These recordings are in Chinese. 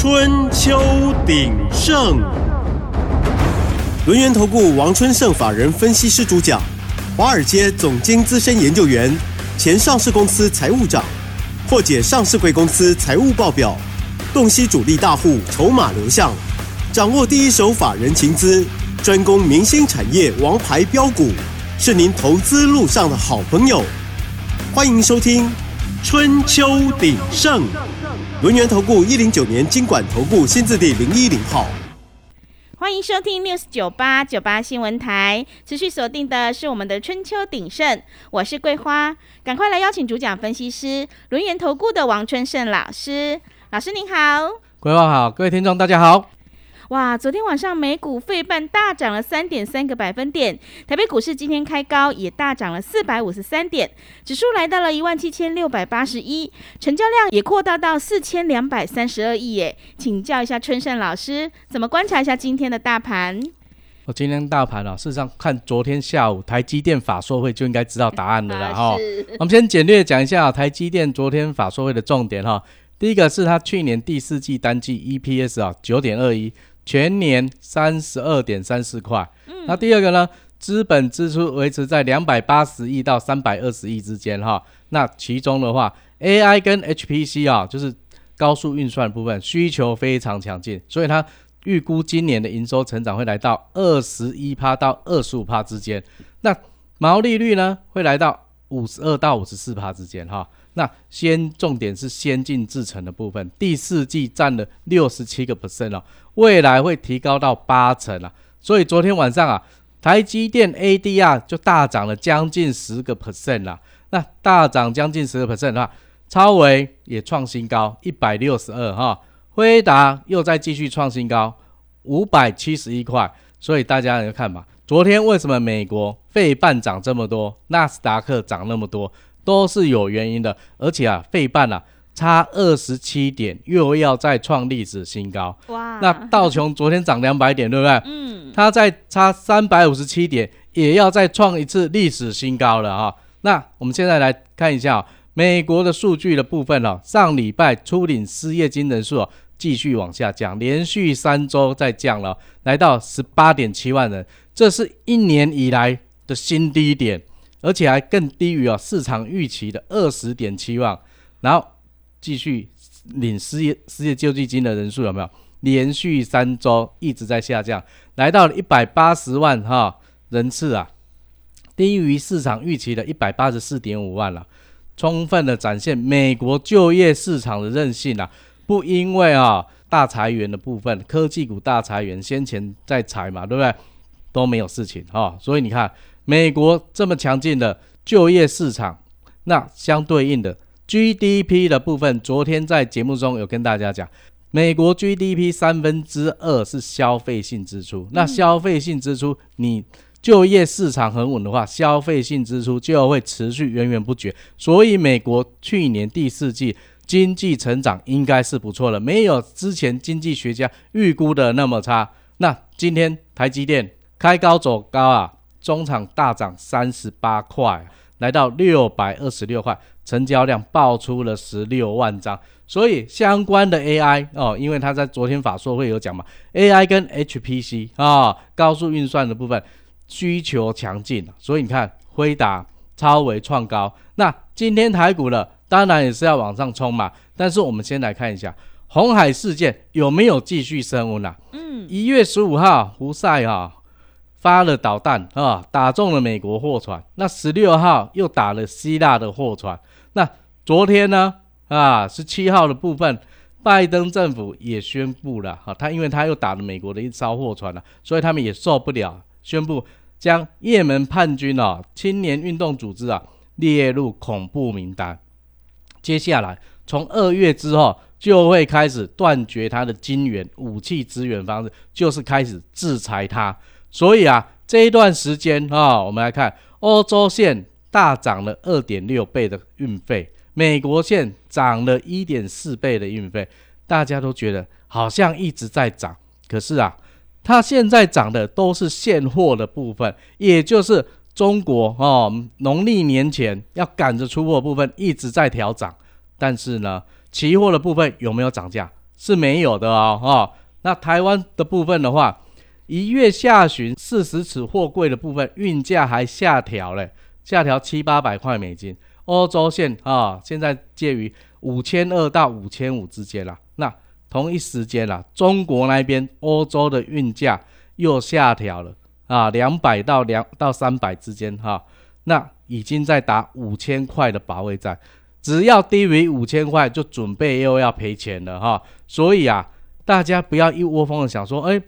春秋鼎盛，轮源投顾王春盛法人分析师主讲，华尔街总经资深研究员，前上市公司财务长，破解上市贵公司财务报表，洞悉主力大户筹码流向，掌握第一手法人情资，专攻明星产业王牌标股，是您投资路上的好朋友。欢迎收听《春秋鼎盛》。轮源投顾一零九年经管投顾新字第零一零号，欢迎收听 News 九八九八新闻台。持续锁定的是我们的春秋鼎盛，我是桂花，赶快来邀请主讲分析师轮源投顾的王春盛老师。老师您好，桂花好，各位听众大家好。哇，昨天晚上美股费半大涨了三点三个百分点，台北股市今天开高也大涨了四百五十三点，指数来到了一万七千六百八十一，成交量也扩大到四千两百三十二亿耶。请教一下春盛老师，怎么观察一下今天的大盘？我今天大盘啊，事实上看昨天下午台积电法说会就应该知道答案的了哈。我们先简略讲一下台积电昨天法说会的重点哈。第一个是它去年第四季单季 EPS 啊九点二一。全年三十二点三四块，那第二个呢？资本支出维持在两百八十亿到三百二十亿之间哈。那其中的话，AI 跟 HPC 啊，就是高速运算部分需求非常强劲，所以它预估今年的营收成长会来到二十一趴到二十五趴之间。那毛利率呢，会来到五十二到五十四趴之间哈。那先重点是先进制程的部分，第四季占了六十七个 percent 哦，未来会提高到八成啊。所以昨天晚上啊，台积电 ADR 就大涨了将近十个 percent 啦。那大涨将近十个 percent 的话，超维也创新高一百六十二哈，辉达又在继续创新高五百七十一块。所以大家来看吧，昨天为什么美国费半涨这么多，纳斯达克涨那么多？都是有原因的，而且啊，费半啊差二十七点，又要再创历史新高。哇！那道琼昨天涨两百点，对不对？嗯。它再差三百五十七点，也要再创一次历史新高了哈。那我们现在来看一下美国的数据的部分哦。上礼拜初领失业金人数继续往下降，连续三周在降了，来到十八点七万人，这是一年以来的新低点。而且还更低于啊市场预期的二十点七万，然后继续领失业失业救济金的人数有没有连续三周一直在下降，来到了一百八十万哈人次啊，低于市场预期的一百八十四点五万了，充分的展现美国就业市场的韧性啊，不因为啊大裁员的部分，科技股大裁员，先前在裁嘛，对不对？都没有事情哈，所以你看。美国这么强劲的就业市场，那相对应的 GDP 的部分，昨天在节目中有跟大家讲，美国 GDP 三分之二是消费性支出，那消费性支出，你就业市场很稳的话，消费性支出就会持续源源不绝，所以美国去年第四季经济成长应该是不错的，没有之前经济学家预估的那么差。那今天台积电开高走高啊。中场大涨三十八块，来到六百二十六块，成交量爆出了十六万张。所以相关的 AI 哦，因为他在昨天法说会有讲嘛，AI 跟 HPC 啊，高速运算的部分需求强劲，所以你看辉达超为创高。那今天台股了，当然也是要往上冲嘛。但是我们先来看一下红海事件有没有继续升温啊？嗯，一月十五号胡塞啊。发了导弹啊，打中了美国货船。那十六号又打了希腊的货船。那昨天呢？啊，十七号的部分，拜登政府也宣布了，哈，他因为他又打了美国的一艘货船了，所以他们也受不了，宣布将也门叛军啊、青年运动组织啊列入恐怖名单。接下来从二月之后就会开始断绝他的金援武器支援方式，就是开始制裁他。所以啊，这一段时间啊，我们来看欧洲线大涨了二点六倍的运费，美国线涨了一点四倍的运费，大家都觉得好像一直在涨。可是啊，它现在涨的都是现货的部分，也就是中国哦，农历年前要赶着出货部分一直在调涨。但是呢，期货的部分有没有涨价？是没有的哦，哈。那台湾的部分的话，一月下旬四十尺货柜的部分运价还下调了，下调七八百块美金。欧洲线啊，现在介于五千二到五千五之间了。那同一时间啦，中国那边欧洲的运价又下调了啊，两百到两到三百之间哈。那已经在打五千块的保卫战，只要低于五千块，就准备又要赔钱了哈。所以啊。大家不要一窝蜂的想说，哎，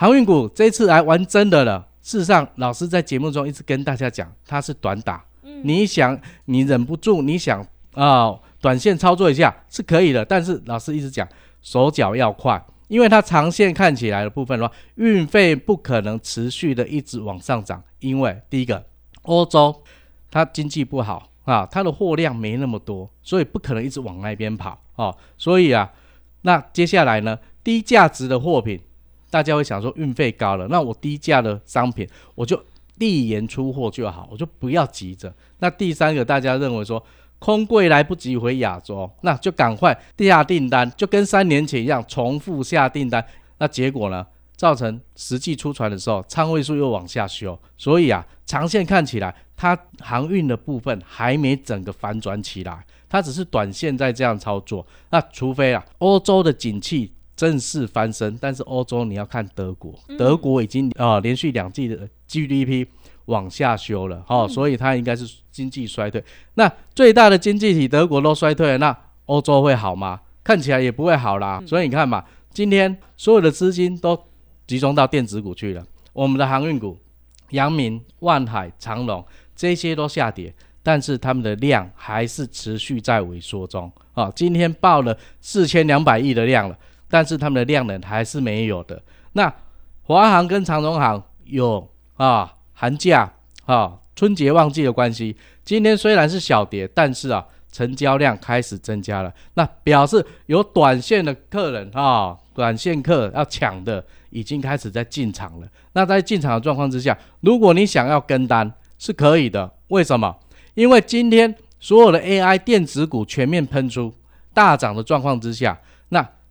航运股这次来玩真的了。事实上，老师在节目中一直跟大家讲，它是短打。嗯，你想，你忍不住，你想啊，短线操作一下是可以的。但是老师一直讲，手脚要快，因为它长线看起来的部分的话，运费不可能持续的一直往上涨。因为第一个，欧洲它经济不好啊，它的货量没那么多，所以不可能一直往那边跑哦。所以啊，那接下来呢？低价值的货品，大家会想说运费高了，那我低价的商品我就递延出货就好，我就不要急着。那第三个，大家认为说空柜来不及回亚洲，那就赶快下订单，就跟三年前一样重复下订单。那结果呢，造成实际出船的时候仓位数又往下修。所以啊，长线看起来，它航运的部分还没整个反转起来，它只是短线在这样操作。那除非啊，欧洲的景气。正式翻身，但是欧洲你要看德国，德国已经啊连续两季的 GDP 往下修了，哈，所以它应该是经济衰退。那最大的经济体德国都衰退了，那欧洲会好吗？看起来也不会好啦。所以你看嘛，今天所有的资金都集中到电子股去了，我们的航运股，阳明、万海、长隆这些都下跌，但是他们的量还是持续在萎缩中啊。今天报了四千两百亿的量了。但是他们的量能还是没有的。那华航跟长荣航有啊寒假啊春节旺季的关系，今天虽然是小跌，但是啊成交量开始增加了。那表示有短线的客人啊，短线客要抢的已经开始在进场了。那在进场的状况之下，如果你想要跟单是可以的。为什么？因为今天所有的 AI 电子股全面喷出大涨的状况之下，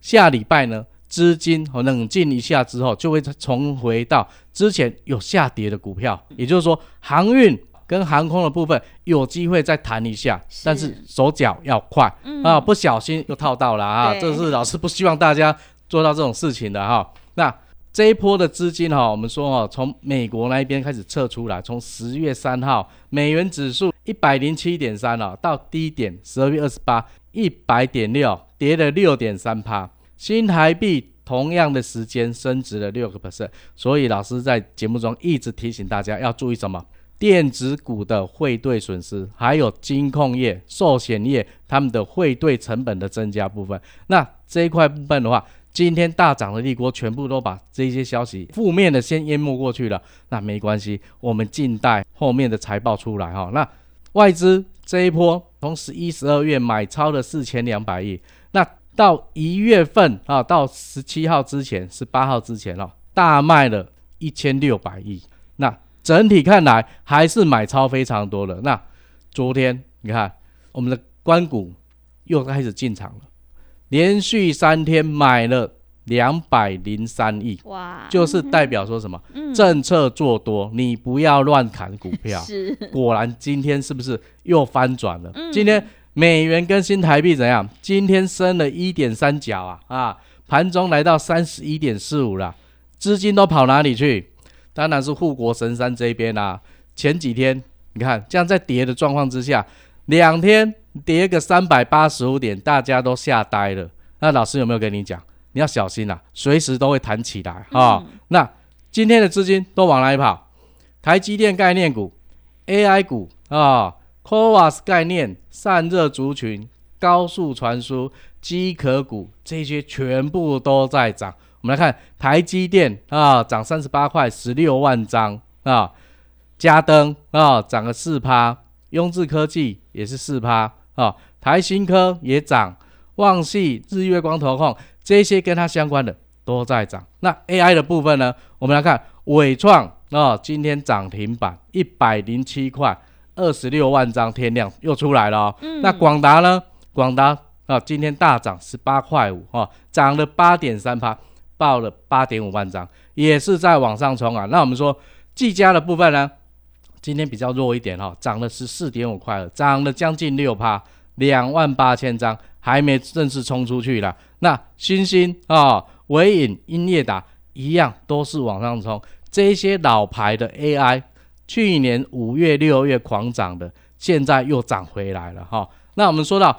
下礼拜呢，资金和冷静一下之后，就会重回到之前有下跌的股票，也就是说，航运跟航空的部分有机会再弹一下，但是手脚要快啊，不小心又套到了啊，这是老师不希望大家做到这种事情的哈。那这一波的资金哈，我们说哈，从美国那一边开始撤出来，从十月三号美元指数一百零七点三了，到低点十二月二十八一百点六。跌了六点三趴，新台币同样的时间升值了六个 percent，所以老师在节目中一直提醒大家要注意什么？电子股的汇兑损失，还有金控业、寿险业他们的汇兑成本的增加部分。那这一块部分的话，今天大涨的利国全部都把这些消息负面的先淹没过去了。那没关系，我们静待后面的财报出来哈。那外资这一波从十一、十二月买超了四千两百亿。那到一月份啊，到十七号之前，十八号之前哦，大卖了一千六百亿。那整体看来还是买超非常多的。那昨天你看，我们的关谷又开始进场了，连续三天买了两百零三亿。哇！就是代表说什么？政策做多，你不要乱砍股票。是。果然今天是不是又翻转了？今天。美元跟新台币怎样？今天升了一点三角啊啊！盘中来到三十一点四五了，资金都跑哪里去？当然是护国神山这边啦。前几天你看这样在跌的状况之下，两天跌个三百八十五点，大家都吓呆了。那老师有没有跟你讲？你要小心啊，随时都会弹起来啊。那今天的资金都往哪里跑？台积电概念股、AI 股啊。CoWAS 概念、散热族群、高速传输、机壳股，这些全部都在涨。我们来看台积电啊，涨三十八块，十六万张啊。嘉登啊，涨了四趴。雍智科技也是四趴啊。台新科也涨，旺系、日月光、投控这些跟它相关的都在涨。那 AI 的部分呢？我们来看伟创啊，今天涨停板一百零七块。二十六万张天量又出来了哦。那广达呢？广达啊，今天大涨十八块五啊，涨了八点三趴，报了八点五万张，也是在往上冲啊。那我们说技嘉的部分呢，今天比较弱一点哈，涨了十四点五块了，涨了将近六趴，两万八千张还没正式冲出去了。那新星啊、伟影、英业达一样都是往上冲，这些老牌的 AI，去年五月、六月狂涨的。现在又涨回来了哈。那我们说到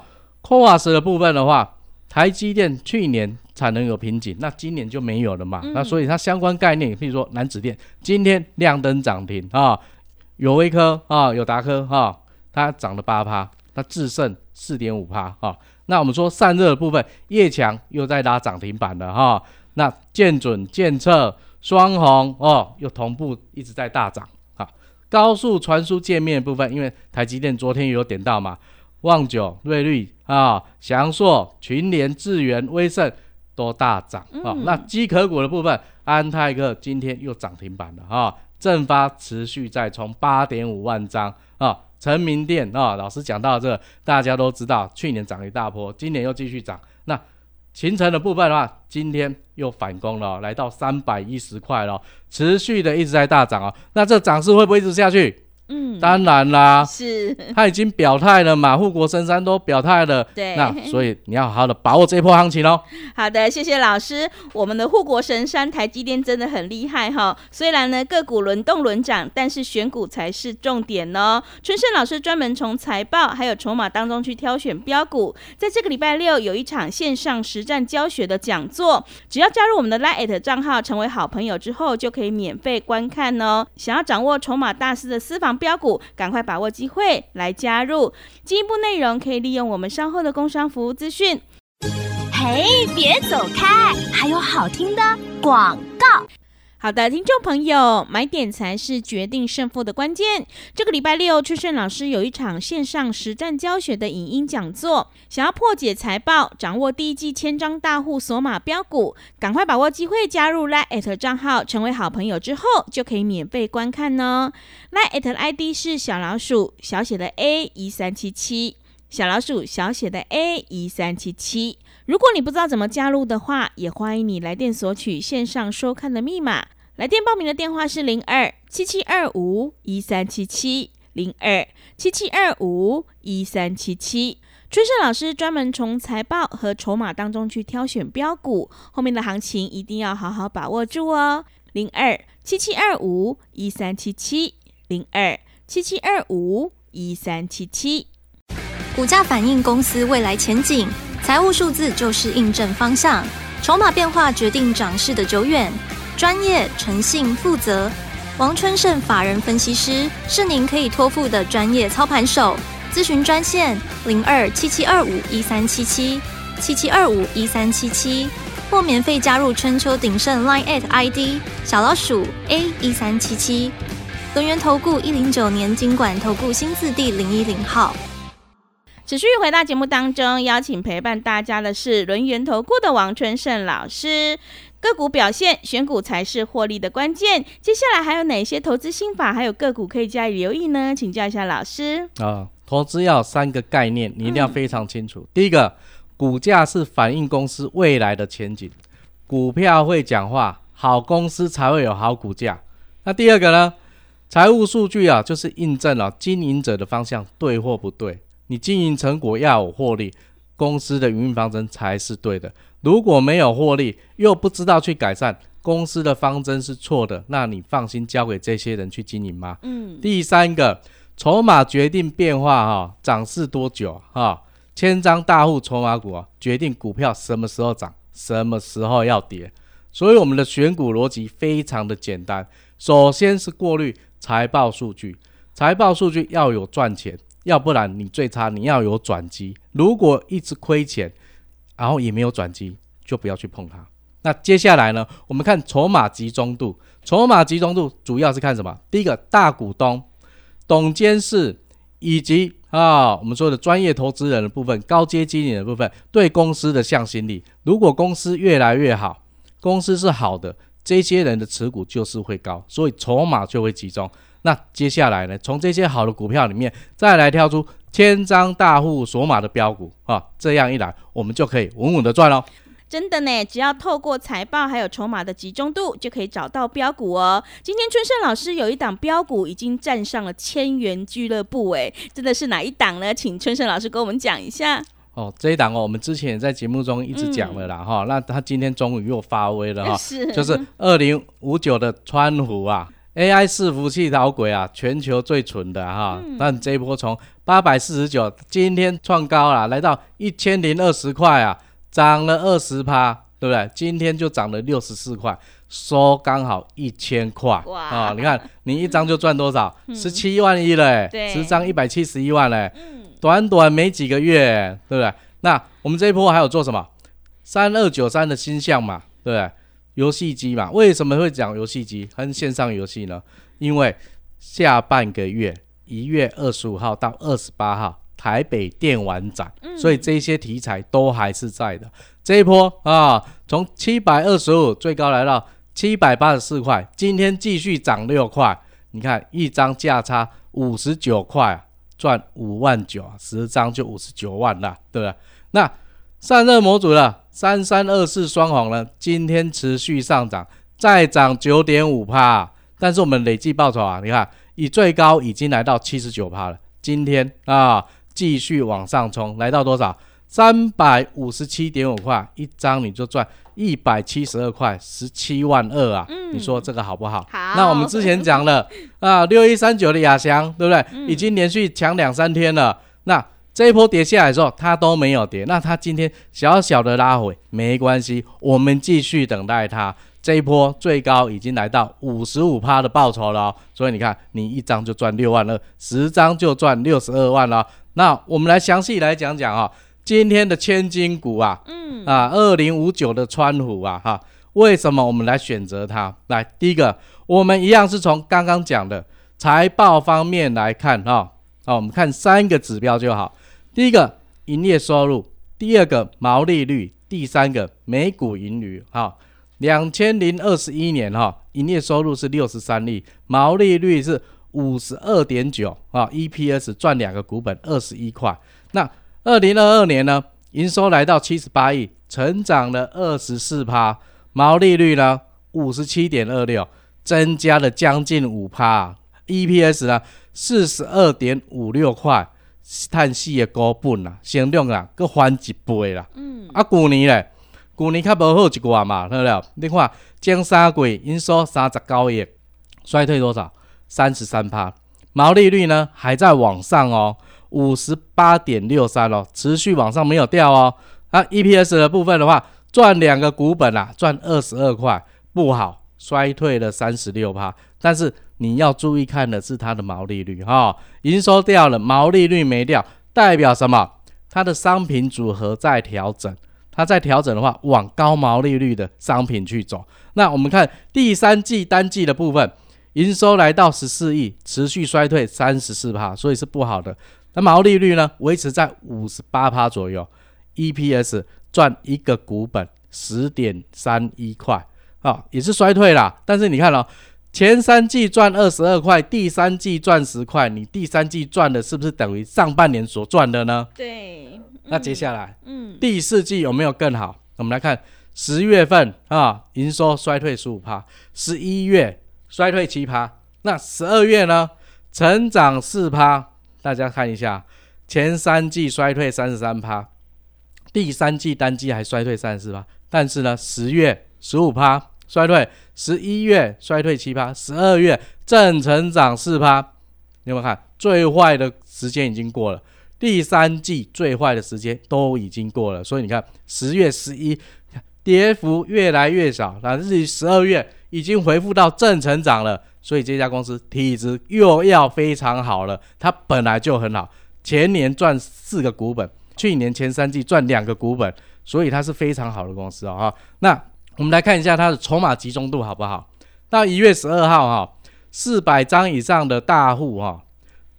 c o a s 的部分的话，台积电去年产能有瓶颈，那今年就没有了嘛。那所以它相关概念，譬如说南子电，今天亮灯涨停啊，有微科啊，有达科哈，它涨了八趴，它智胜四点五趴哈。那我们说散热的部分，叶强又在拉涨停板了哈。那建准、建策、双红哦，又同步一直在大涨啊。高速传输界面部分，因为台积电昨天也有点到嘛，旺九、瑞昱啊、翔硕、群联、智源、威盛都大涨啊。那机壳股的部分，安泰克今天又涨停板了哈，正发持续在冲八点五万张啊。成名店啊，老师讲到这，大家都知道，去年涨一大波，今年又继续涨。那形成的部分的话，今天又反攻了，来到三百一十块了，持续的一直在大涨啊。那这涨势会不会一直下去？嗯，当然啦，是，他已经表态了嘛，护国神山都表态了，对，那所以你要好好的把握这一波行情哦。好的，谢谢老师，我们的护国神山台积电真的很厉害哈。虽然呢个股轮动轮涨，但是选股才是重点哦。春盛老师专门从财报还有筹码当中去挑选标股，在这个礼拜六有一场线上实战教学的讲座，只要加入我们的 Lite 账号，成为好朋友之后，就可以免费观看哦。想要掌握筹码大师的私房。标股，赶快把握机会来加入。进一步内容可以利用我们稍后的工商服务资讯。嘿，别走开，还有好听的广告。好的，听众朋友，买点才是决定胜负的关键。这个礼拜六，春盛老师有一场线上实战教学的影音讲座。想要破解财报，掌握第一季千张大户索马标股，赶快把握机会加入 Line 账号，成为好朋友之后，就可以免费观看呢。Line 的 ID 是小老鼠小写的 A 一三七七，小老鼠小写的 A 一三七七。如果你不知道怎么加入的话，也欢迎你来电索取线上收看的密码。来电报名的电话是零二七七二五一三七七零二七七二五一三七七。春盛老师专门从财报和筹码当中去挑选标股，后面的行情一定要好好把握住哦。零二七七二五一三七七零二七七二五一三七七。股价反映公司未来前景。财务数字就是印证方向，筹码变化决定涨势的久远。专业、诚信、负责，王春盛法人分析师是您可以托付的专业操盘手。咨询专线零二七七二五一三七七七七二五一三七七，或免费加入春秋鼎盛 Line at ID 小老鼠 A 一三七七。轮源投顾一零九年经管投顾新字第零一零号。持续回到节目当中，邀请陪伴大家的是轮源投顾的王春盛老师。个股表现，选股才是获利的关键。接下来还有哪些投资心法，还有个股可以加以留意呢？请教一下老师。啊，投资要三个概念，你一定要非常清楚。第一个，股价是反映公司未来的前景，股票会讲话，好公司才会有好股价。那第二个呢？财务数据啊，就是印证了经营者的方向对或不对。你经营成果要有获利，公司的营运方针才是对的。如果没有获利，又不知道去改善，公司的方针是错的，那你放心交给这些人去经营吗？嗯。第三个，筹码决定变化哈，涨势多久哈？千张大户筹码股啊，决定股票什么时候涨，什么时候要跌。所以我们的选股逻辑非常的简单，首先是过滤财报数据，财报数据要有赚钱。要不然你最差，你要有转机。如果一直亏钱，然后也没有转机，就不要去碰它。那接下来呢？我们看筹码集中度。筹码集中度主要是看什么？第一个，大股东、董监事以及啊，我们说的专业投资人的部分、高阶经理的部分，对公司的向心力。如果公司越来越好，公司是好的，这些人的持股就是会高，所以筹码就会集中。那接下来呢？从这些好的股票里面，再来挑出千张大户锁码的标股啊，这样一来，我们就可以稳稳的赚喽。真的呢，只要透过财报还有筹码的集中度，就可以找到标股哦。今天春盛老师有一档标股已经站上了千元俱乐部，哎，真的是哪一档呢？请春盛老师跟我们讲一下。哦，这一档哦，我们之前也在节目中一直讲了啦，哈，那他今天终于又发威了哈，是，就是二零五九的川湖啊，AI 伺服器导轨啊，全球最蠢的哈，但这一波从八百四十九，今天创高了，来到一千零二十块啊。涨了二十趴，对不对？今天就涨了六十四块，收刚好一千块啊！你看，你一张就赚多少？十七万一嘞，十张一百七十一万嘞，短短没几个月，对不对？那我们这一波还有做什么？三二九三的新项嘛，对不对？游戏机嘛，为什么会讲游戏机和线上游戏呢？因为下半个月一月二十五号到二十八号。台北电玩展，所以这些题材都还是在的。这一波啊，从七百二十五最高来到七百八十四块，今天继续涨六块。你看一张价差五十九块，赚五万九，十张就五十九万了，对不对？那散热模组的三三二四双红呢，今天持续上涨，再涨九点五帕，但是我们累计报酬啊，你看以最高已经来到七十九帕了，今天啊。继续往上冲，来到多少？三百五十七点五块一张，你就赚一百七十二块，十七万二啊！你说这个好不好？好。那我们之前讲了啊，六一三九的亚翔，对不对？已经连续强两三天了。那这一波跌下来之后，它都没有跌。那它今天小小的拉回没关系，我们继续等待它。这一波最高已经来到五十五趴的报酬了，所以你看，你一张就赚六万二，十张就赚六十二万了。那我们来详细来讲讲啊，今天的千金股啊，嗯啊，二零五九的川股啊，哈，为什么我们来选择它？来，第一个，我们一样是从刚刚讲的财报方面来看哈，好，我们看三个指标就好。第一个，营业收入；第二个，毛利率；第三个，每股盈余。哈，两千零二十一年哈，营业收入是六十三亿，毛利率是。五十二点九啊，EPS 赚两个股本二十一块。那二零二二年呢，营收来到七十八亿，成长了二十四趴，毛利率呢五十七点二六，增加了将近五趴。EPS 呢四十二点五六块，叹息的股本啦，成长啦，搁翻一倍啦。嗯，啊，旧年咧，旧年较无好一寡嘛，对不对？你看前三季营收三十九亿，衰退多少？三十三趴，毛利率呢还在往上哦，五十八点六三哦，持续往上没有掉哦。啊 EPS 的部分的话，赚两个股本啊，赚二十二块，不好，衰退了三十六趴。但是你要注意看的是它的毛利率哈，营收掉了，毛利率没掉，代表什么？它的商品组合在调整，它在调整的话，往高毛利率的商品去走。那我们看第三季单季的部分。营收来到十四亿，持续衰退三十四趴，所以是不好的。那毛利率呢，维持在五十八趴左右。EPS 赚一个股本十点三一块，啊，也是衰退啦。但是你看哦，前三季赚二十二块，第三季赚十块，你第三季赚的是不是等于上半年所赚的呢？对。那接下来，嗯，第四季有没有更好？我们来看十月份啊，营收衰退十五趴，十一月。衰退七趴，那十二月呢？成长四趴，大家看一下，前三季衰退三十三趴，第三季单季还衰退三十四趴，但是呢，十月十五趴衰退，十一月衰退七趴，十二月正成长四趴。你有没有看？最坏的时间已经过了，第三季最坏的时间都已经过了，所以你看十月十一跌幅越来越少，那至于十二月。已经回复到正成长了，所以这家公司体质又要非常好了。它本来就很好，前年赚四个股本，去年前三季赚两个股本，所以它是非常好的公司啊。哈，那我们来看一下它的筹码集中度好不好？到一月十二号哈，四百张以上的大户哈，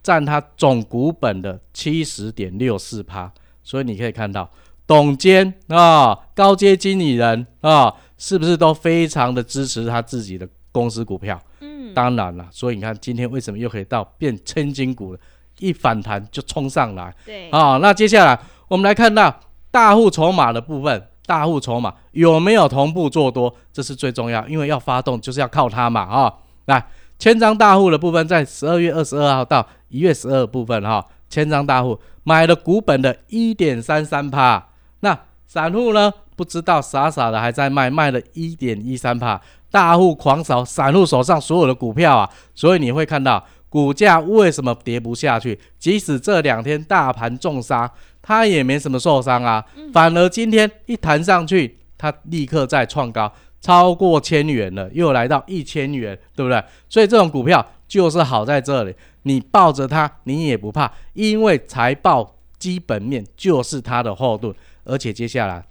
占它总股本的七十点六四趴。所以你可以看到，董监啊，高阶经理人啊。是不是都非常的支持他自己的公司股票？嗯，当然了，所以你看今天为什么又可以到变千金股了？一反弹就冲上来。对，啊，那接下来我们来看到大户筹码的部分，大户筹码有没有同步做多，这是最重要，因为要发动就是要靠它嘛啊。来，千张大户的部分在十二月二十二号到一月十二部分哈，千张大户买了股本的一点三三趴，那散户呢不知道傻傻的还在卖，卖了一点一三趴，大户狂扫散户手上所有的股票啊，所以你会看到。股价为什么跌不下去？即使这两天大盘重杀，它也没什么受伤啊。反而今天一弹上去，它立刻再创高，超过千元了，又来到一千元，对不对？所以这种股票就是好在这里，你抱着它，你也不怕，因为财报基本面就是它的后盾，而且接下来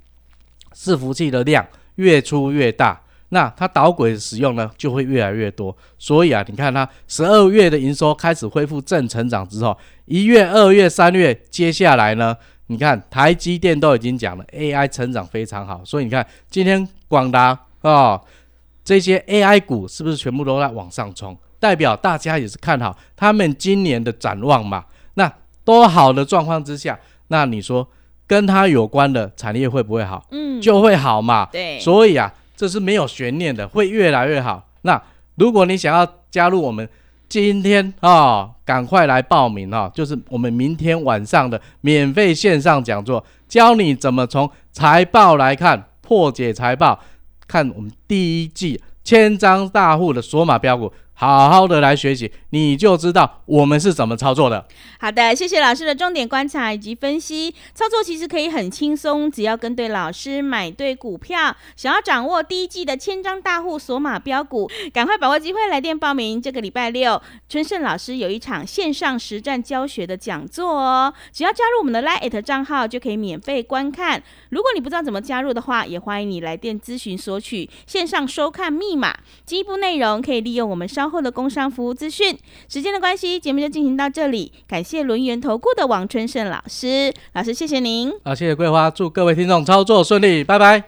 伺服器的量越出越大。那它导轨的使用呢，就会越来越多。所以啊，你看它十二月的营收开始恢复正成长之后，一月、二月、三月，接下来呢，你看台积电都已经讲了，AI 成长非常好。所以你看今天广达啊这些 AI 股是不是全部都在往上冲？代表大家也是看好他们今年的展望嘛？那多好的状况之下，那你说跟它有关的产业会不会好？嗯，就会好嘛。对，所以啊。这是没有悬念的，会越来越好。那如果你想要加入我们，今天啊，赶快来报名啊！就是我们明天晚上的免费线上讲座，教你怎么从财报来看破解财报，看我们第一季千张大户的索马标股。好好的来学习，你就知道我们是怎么操作的。好的，谢谢老师的重点观察以及分析。操作其实可以很轻松，只要跟对老师，买对股票。想要掌握第一季的千张大户索马标股，赶快把握机会来电报名。这个礼拜六，春盛老师有一场线上实战教学的讲座哦。只要加入我们的 Lite 账号，就可以免费观看。如果你不知道怎么加入的话，也欢迎你来电咨询索取线上收看密码。进一步内容可以利用我们稍。后的工商服务资讯，时间的关系，节目就进行到这里。感谢轮圆投顾的王春盛老师，老师谢谢您。好，谢谢桂花，祝各位听众操作顺利，拜拜。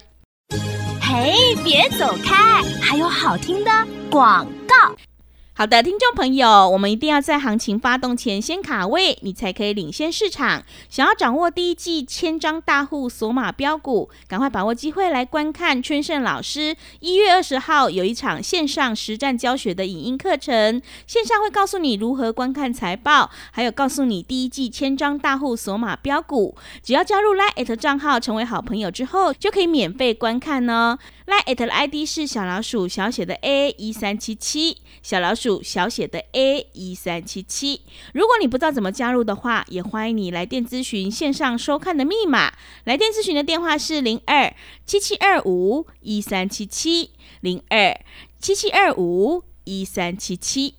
嘿，别走开，还有好听的广告。好的，听众朋友，我们一定要在行情发动前先卡位，你才可以领先市场。想要掌握第一季千张大户索马标股，赶快把握机会来观看春盛老师一月二十号有一场线上实战教学的影音课程，线上会告诉你如何观看财报，还有告诉你第一季千张大户索马标股。只要加入 Line 账号成为好朋友之后，就可以免费观看哦。Line 的 ID 是小老鼠小写的 A 一三七七，小老鼠鼠小写的 A 一三七七。如果你不知道怎么加入的话，也欢迎你来电咨询线上收看的密码。来电咨询的电话是零二七七二五一三七七零二七七二五一三七七。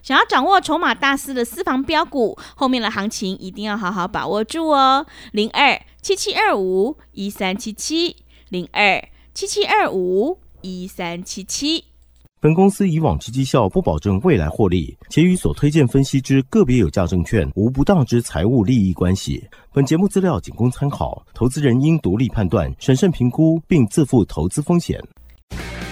想要掌握筹码大师的私房标股，后面的行情一定要好好把握住哦。零二七七二五一三七七零二。七七二五一三七七。本公司以往之绩效不保证未来获利，且与所推荐分析之个别有价证券无不当之财务利益关系。本节目资料仅供参考，投资人应独立判断、审慎评估，并自负投资风险。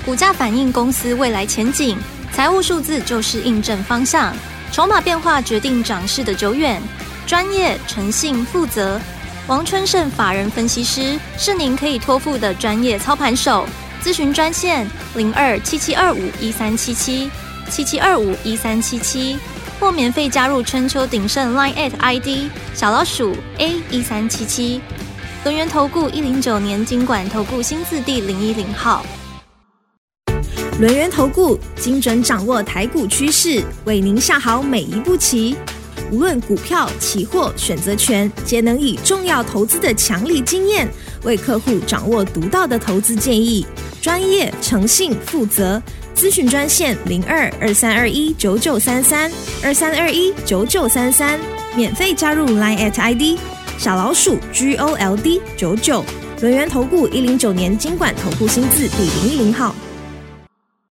股价反映公司未来前景，财务数字就是印证方向，筹码变化决定涨势的久远。专业、诚信、负责。王春盛法人分析师是您可以托付的专业操盘手，咨询专线零二七七二五一三七七七七二五一三七七，或免费加入春秋鼎盛 Line at ID 小老鼠 A 一三七七，轮源投顾一零九年经管投顾新字第零一零号，轮源投顾精准掌握台股趋势，为您下好每一步棋。无论股票、期货、选择权，皆能以重要投资的强力经验，为客户掌握独到的投资建议。专业、诚信、负责，咨询专线零二二三二一九九三三二三二一九九三三，免费加入 Line at ID 小老鼠 G O L D 九九，轮源投顾一零九年经管投顾新字第零一零号。